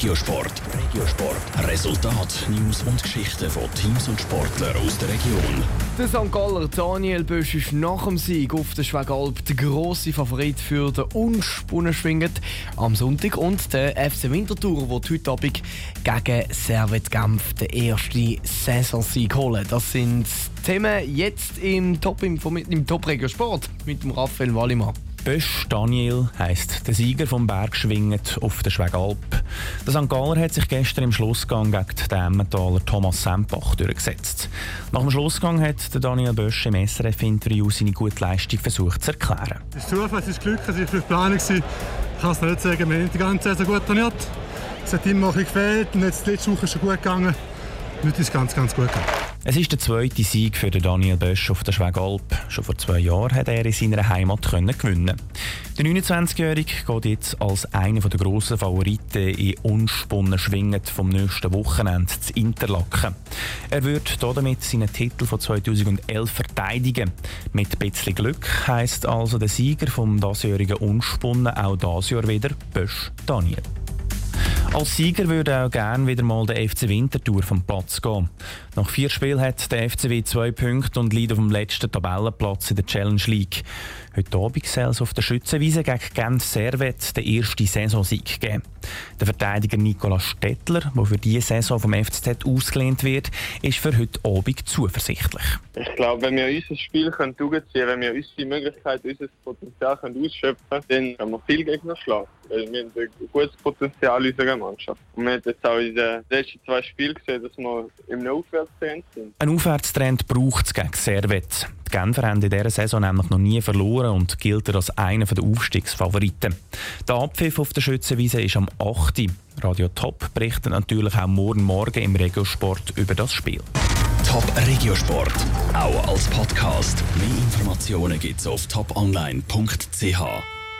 Regiosport. Regiosport. Resultat, News und Geschichten von Teams und Sportlern aus der Region. Der St. Galler Daniel Bösch ist nach dem Sieg auf der Schwegalp der grosse Favorit für den Unspunnen schwingend am Sonntag und der FC Winterthur, der heute Abend gegen Servet Genf den ersten Saisonsieg holen. Das sind Themen jetzt im Top, im, im Top Regiosport mit dem Raphael Wallimann. Bösch Daniel heisst der Sieger vom Bergschwingen auf der Schwegalp. Der St. Galler hat sich gestern im Schlussgang gegen den Emmentaler Thomas Sempach durchgesetzt. Nach dem Schlussgang hat der Daniel Bösch im SRF-Interview seine gute Leistung versucht zu erklären. Es ist Zufall, es ist Glück, es ist Planung. Ich kann es nicht sagen, wir haben die ganze Saison gut trainiert. Es hat immer ein bisschen gefehlt und jetzt die letzte Woche ist schon gut gegangen. Ist es ganz, ganz gut gegangen. Es ist der zweite Sieg für Daniel Bösch auf der Schwegalp. Schon vor zwei Jahren hat er in seiner Heimat gewinnen. Der 29-Jährige geht jetzt als einer der grossen Favoriten in unspunnen Schwingen vom nächsten Wochenende zu Interlaken. Er wird damit seinen Titel von 2011 verteidigen. Mit ein bisschen Glück heisst also der Sieger vom diesjährigen Unspunnen auch dieses Jahr wieder Bösch Daniel. Als Sieger würde auch gerne wieder mal der FC Winterthur vom Platz gehen. Nach vier Spielen hat der FCW zwei Punkte und liegt auf dem letzten Tabellenplatz in der Challenge League. Heute Abend soll es auf der Schützenwiese gegen Genf Servet den ersten Saisonsieg geben. Der Verteidiger Nicolas Stettler, der für diese Saison vom FCZ ausgelehnt wird, ist für heute Abend zuversichtlich. Ich glaube, wenn wir unser Spiel können durchziehen können, wenn wir unsere Möglichkeit, unser Potenzial können ausschöpfen können, dann können wir viel Gegner schlagen. Weil wir haben ein gutes Potenzial in unserer Mannschaft. Und wir haben jetzt auch in den letzten zwei Spielen gesehen, dass wir im Aufwärtstrend sind. Ein Aufwärtstrend braucht es gegen Servet. Die Genfer haben in dieser Saison nämlich noch nie verloren und gilt als einer der Aufstiegsfavoriten. Der Abpfiff auf der Schützenwiese ist am 8. Radio Top berichtet natürlich auch morgen Morgen im Regiosport über das Spiel. Top Regiosport, auch als Podcast. Mehr Informationen gibt's auf toponline.ch.